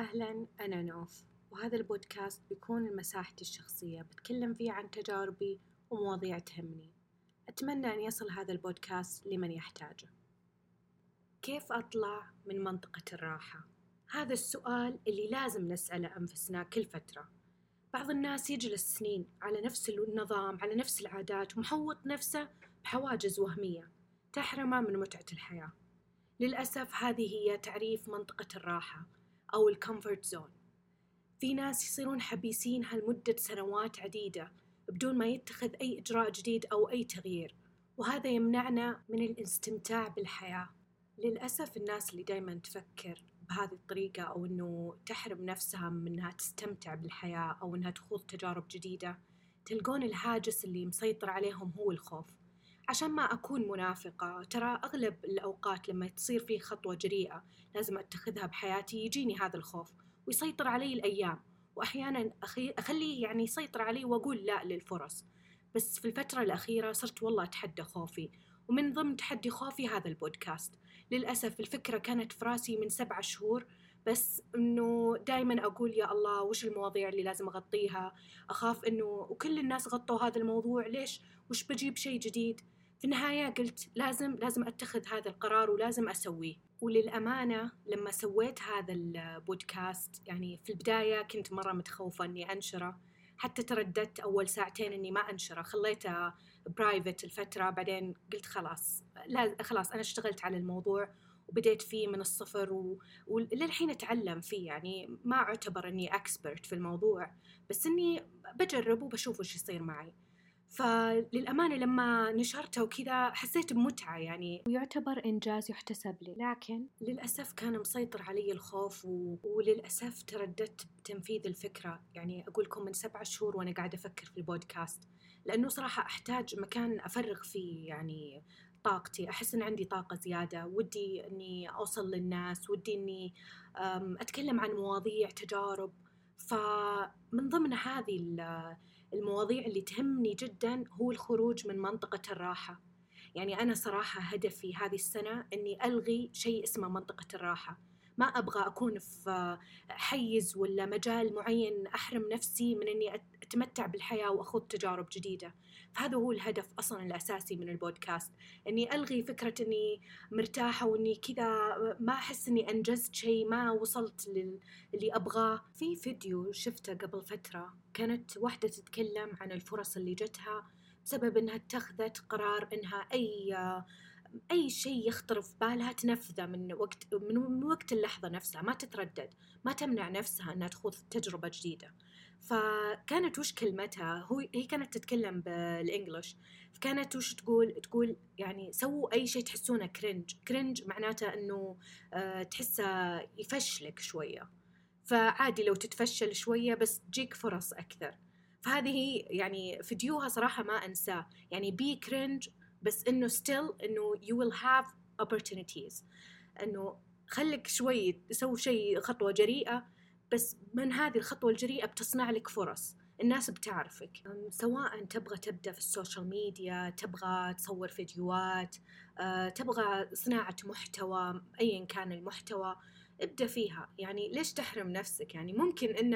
أهلا أنا نوف. وهذا البودكاست بيكون مساحتي الشخصية بتكلم فيه عن تجاربي ومواضيع تهمني. أتمنى أن يصل هذا البودكاست لمن يحتاجه. كيف أطلع من منطقة الراحة؟ هذا السؤال اللي لازم نسأله أنفسنا كل فترة. بعض الناس يجلس سنين على نفس النظام على نفس العادات ومحوط نفسه بحواجز وهمية تحرمه من متعة الحياة. للأسف هذه هي تعريف منطقة الراحة. أو ال comfort zone في ناس يصيرون حبيسينها لمدة سنوات عديدة بدون ما يتخذ أي إجراء جديد أو أي تغيير وهذا يمنعنا من الاستمتاع بالحياة. للأسف الناس اللي دايما تفكر بهذه الطريقة أو إنه تحرم نفسها من إنها تستمتع بالحياة أو إنها تخوض تجارب جديدة تلقون الهاجس اللي مسيطر عليهم هو الخوف. عشان ما أكون منافقة. ترى أغلب الأوقات لما تصير في خطوة جريئة لازم أتخذها بحياتي يجيني هذا الخوف ويسيطر علي الأيام. وأحيانا أخليه يعني يسيطر علي وأقول لا للفرص. بس في الفترة الأخيرة صرت والله أتحدى خوفي. ومن ضمن تحدي خوفي هذا البودكاست. للأسف الفكرة كانت في رأسي من سبع شهور بس إنه دائما أقول يا الله وش المواضيع اللي لازم أغطيها؟ أخاف إنه وكل الناس غطوا هذا الموضوع ليش؟ وش بجيب شيء جديد؟ في النهاية قلت لازم لازم أتخذ هذا القرار ولازم أسويه. وللأمانة لما سويت هذا البودكاست يعني في البداية كنت مرة متخوفة إني أنشره. حتى ترددت أول ساعتين إني ما أنشره. خليته private لفترة بعدين قلت خلاص لا خلاص أنا اشتغلت على الموضوع وبديت فيه من الصفر. وللحين أتعلم فيه. يعني ما أعتبر إني expert في الموضوع بس إني بجرب وبشوف وش يصير معي. فللأمانة لما نشرته وكذا حسيت بمتعة يعني. ويعتبر إنجاز يحتسب لي. لكن للأسف كان مسيطر علي الخوف و... وللأسف ترددت بتنفيذ الفكرة. يعني أقول لكم من سبعة شهور وأنا قاعدة أفكر في البودكاست. لأنه صراحة أحتاج مكان أفرغ فيه يعني طاقتي. أحس إن عندي طاقة زيادة. ودي إني أوصل للناس. ودي إني أتكلم عن مواضيع تجارب. فمن ضمن هذه المواضيع اللي تهمني جدا هو الخروج من منطقة الراحة. يعني أنا صراحة هدفي هذه السنة أني ألغي شيء اسمه منطقة الراحة. ما أبغى أكون في حيز ولا مجال معين أحرم نفسي من أني أتمتع بالحياة وأخوض تجارب جديدة. فهذا هو الهدف أصلا الأساسي من البودكاست أني ألغي فكرة أني مرتاحة وأني كذا ما أحس أني أنجزت شيء ما وصلت للي أبغاه. في فيديو شفته قبل فترة كانت واحدة تتكلم عن الفرص اللي جتها بسبب أنها اتخذت قرار أنها أي أي شيء يخطر في بالها تنفذه من وقت من وقت اللحظة نفسها ما تتردد ما تمنع نفسها أنها تخوض تجربة جديدة. فكانت وش كلمتها؟ هو هي كانت تتكلم بالإنجلش. فكانت وش تقول؟ تقول يعني سووا أي شيء تحسونه cringe cringe معناته أنه آه تحسه يفشلك شوية. فعادي لو تتفشل شوية بس تجيك فرص أكثر. فهذه يعني فيديوها صراحة ما أنساه. يعني be cringe بس إنه still إنه you will have opportunities. إنه خليك شوي تسوي شيء خطوة جريئة بس من هذه الخطوة الجريئة بتصنع لك فرص. الناس بتعرفك. سواء تبغى تبدأ في ال social media تبغى تصور فيديوهات أه، تبغى صناعة محتوى أيا كان المحتوى ابدأ فيها. يعني ليش تحرم نفسك؟ يعني ممكن إن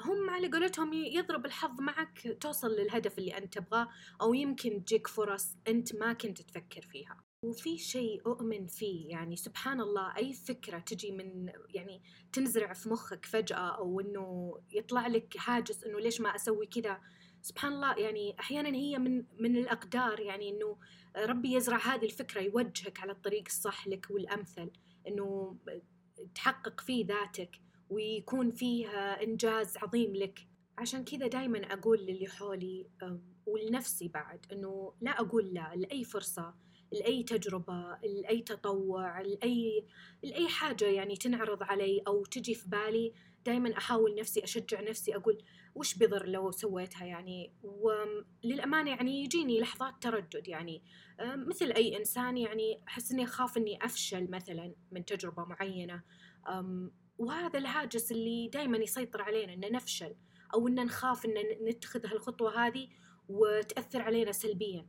هم على قولتهم يضرب الحظ معك توصل للهدف اللي أنت تبغاه أو يمكن تجيك فرص أنت ما كنت تفكر فيها. وفي شيء أؤمن فيه يعني سبحان الله أي فكرة تجي من يعني تنزرع في مخك فجأة أو إنه يطلع لك هاجس إنه ليش ما أسوي كذا؟ سبحان الله يعني أحيانا هي من من الأقدار يعني إنه ربي يزرع هذه الفكرة يوجهك على الطريق الصح لك والأمثل إنه تحقق فيه ذاتك ويكون فيه إنجاز عظيم لك. عشان كذا دايما أقول للي حولي ولنفسي بعد إنه لا أقول لا لأي فرصة لأي تجربة لأي تطوع لأي لأي حاجة يعني تنعرض علي أو تجي في بالي دائما أحاول نفسي أشجع نفسي أقول وش بضر لو سويتها يعني؟ وللأمانة يعني يجيني لحظات تردد يعني. مثل أي إنسان يعني أحس إني أخاف إني أفشل مثلا من تجربة معينة. وهذا الهاجس اللي دائما يسيطر علينا إن نفشل أو إن نخاف إن نتخذ هالخطوة هذه وتأثر علينا سلبيا.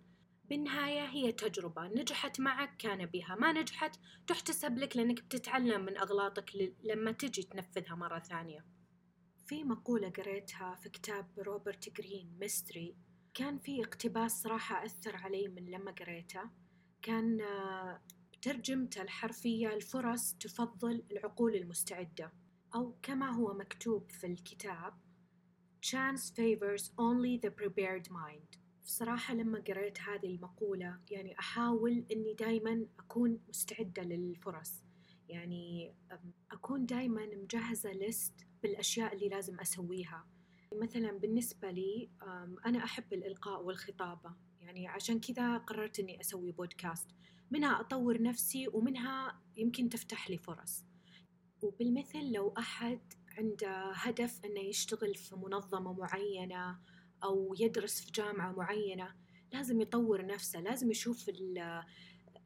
بالنهاية هي تجربة. نجحت معك كان بها. ما نجحت تحتسب لك لأنك بتتعلم من أغلاطك لما تجي تنفذها مرة ثانية. في مقولة قريتها في كتاب روبرت جرين Mastery كان في اقتباس صراحة أثر علي من لما قريته. كان آه، ترجمته الحرفية الفرص تفضل العقول المستعدة. أو كما هو مكتوب في الكتاب Chance favors only the prepared mind. بصراحة لما قريت هذه المقولة يعني أحاول إني دايما أكون مستعدة للفرص. يعني أكون دايما مجهزة ليست بالأشياء اللي لازم أسويها. مثلا بالنسبة لي أنا أحب الإلقاء والخطابة. يعني عشان كذا قررت إني أسوي بودكاست منها أطور نفسي ومنها يمكن تفتح لي فرص. وبالمثل لو أحد عنده هدف إنه يشتغل في منظمة معينة أو يدرس في جامعة معينة لازم يطور نفسه لازم يشوف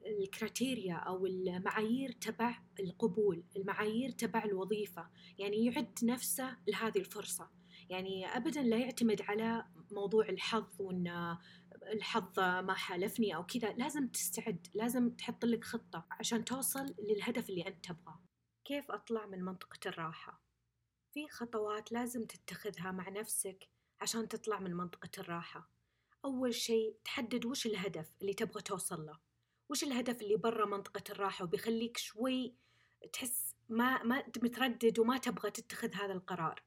الكريتيريا أو المعايير تبع القبول المعايير تبع الوظيفة. يعني يعد نفسه لهذه الفرصة. يعني أبدا لا يعتمد على موضوع الحظ وأن الحظ ما حالفني أو كذا لازم تستعد لازم تحط لك خطة عشان توصل للهدف اللي أنت تبغاه. كيف أطلع من منطقة الراحة؟ في خطوات لازم تتخذها مع نفسك. عشان تطلع من منطقة الراحة. أول شيء تحدد وش الهدف اللي تبغى توصل له. وش الهدف اللي برا منطقة الراحة وبيخليك شوي تحس ما ما متردد وما تبغى تتخذ هذا القرار.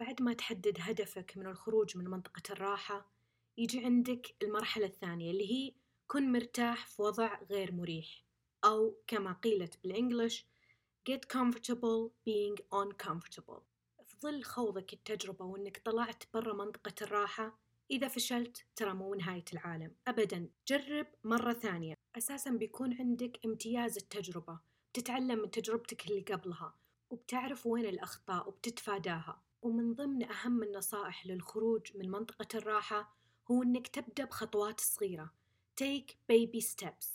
بعد ما تحدد هدفك من الخروج من منطقة الراحة يجي عندك المرحلة الثانية اللي هي كن مرتاح في وضع غير مريح. أو كما قيلت بالإنجلش get comfortable being uncomfortable. ظل خوضك التجربة وإنك طلعت برا منطقة الراحة؟ إذا فشلت ترى مو نهاية العالم أبدا. جرب مرة ثانية. أساسا بيكون عندك امتياز التجربة. بتتعلم من تجربتك اللي قبلها وبتعرف وين الأخطاء وبتتفاداها. ومن ضمن أهم النصائح للخروج من منطقة الراحة هو إنك تبدأ بخطوات صغيرة. Take baby steps.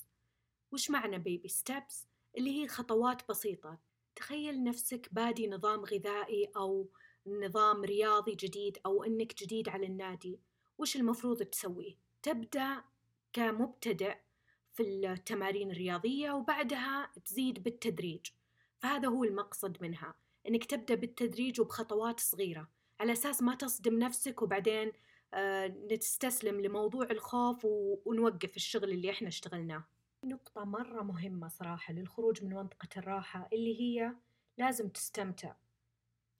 وش معنى baby steps؟ اللي هي خطوات بسيطة. تخيل نفسك بادي نظام غذائي أو نظام رياضي جديد أو إنك جديد على النادي وش المفروض تسويه؟ تبدأ كمبتدئ في التمارين الرياضية وبعدها تزيد بالتدريج. فهذا هو المقصد منها إنك تبدأ بالتدريج وبخطوات صغيرة. على أساس ما تصدم نفسك وبعدين آه نستسلم لموضوع الخوف ونوقف الشغل اللي إحنا اشتغلناه. نقطة مرة مهمة صراحة للخروج من منطقة الراحة اللي هي لازم تستمتع.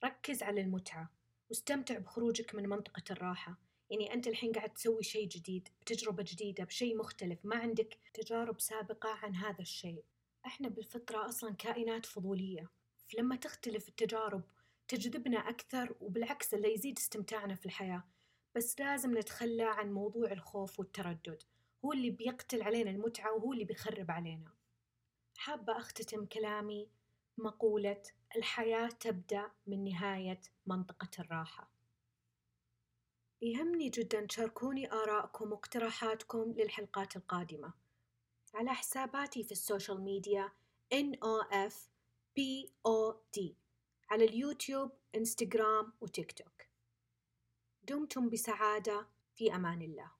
ركز على المتعة واستمتع بخروجك من منطقة الراحة. يعني أنت الحين قاعد تسوي شيء جديد بتجربة جديدة بشيء مختلف ما عندك تجارب سابقة عن هذا الشيء. إحنا بالفطرة أصلا كائنات فضولية. فلما تختلف التجارب تجذبنا أكثر وبالعكس اللي يزيد استمتاعنا في الحياة. بس لازم نتخلى عن موضوع الخوف والتردد. هو اللي بيقتل علينا المتعة وهو اللي بيخرب علينا. حابة أختتم كلامي بمقولة الحياة تبدأ من نهاية منطقة الراحة يهمني جدا تشاركوني آراءكم واقتراحاتكم للحلقات القادمة. على حساباتي في السوشيال ميديا NOFPOD على اليوتيوب إنستغرام وتيك توك. دمتم بسعادة. في أمان الله.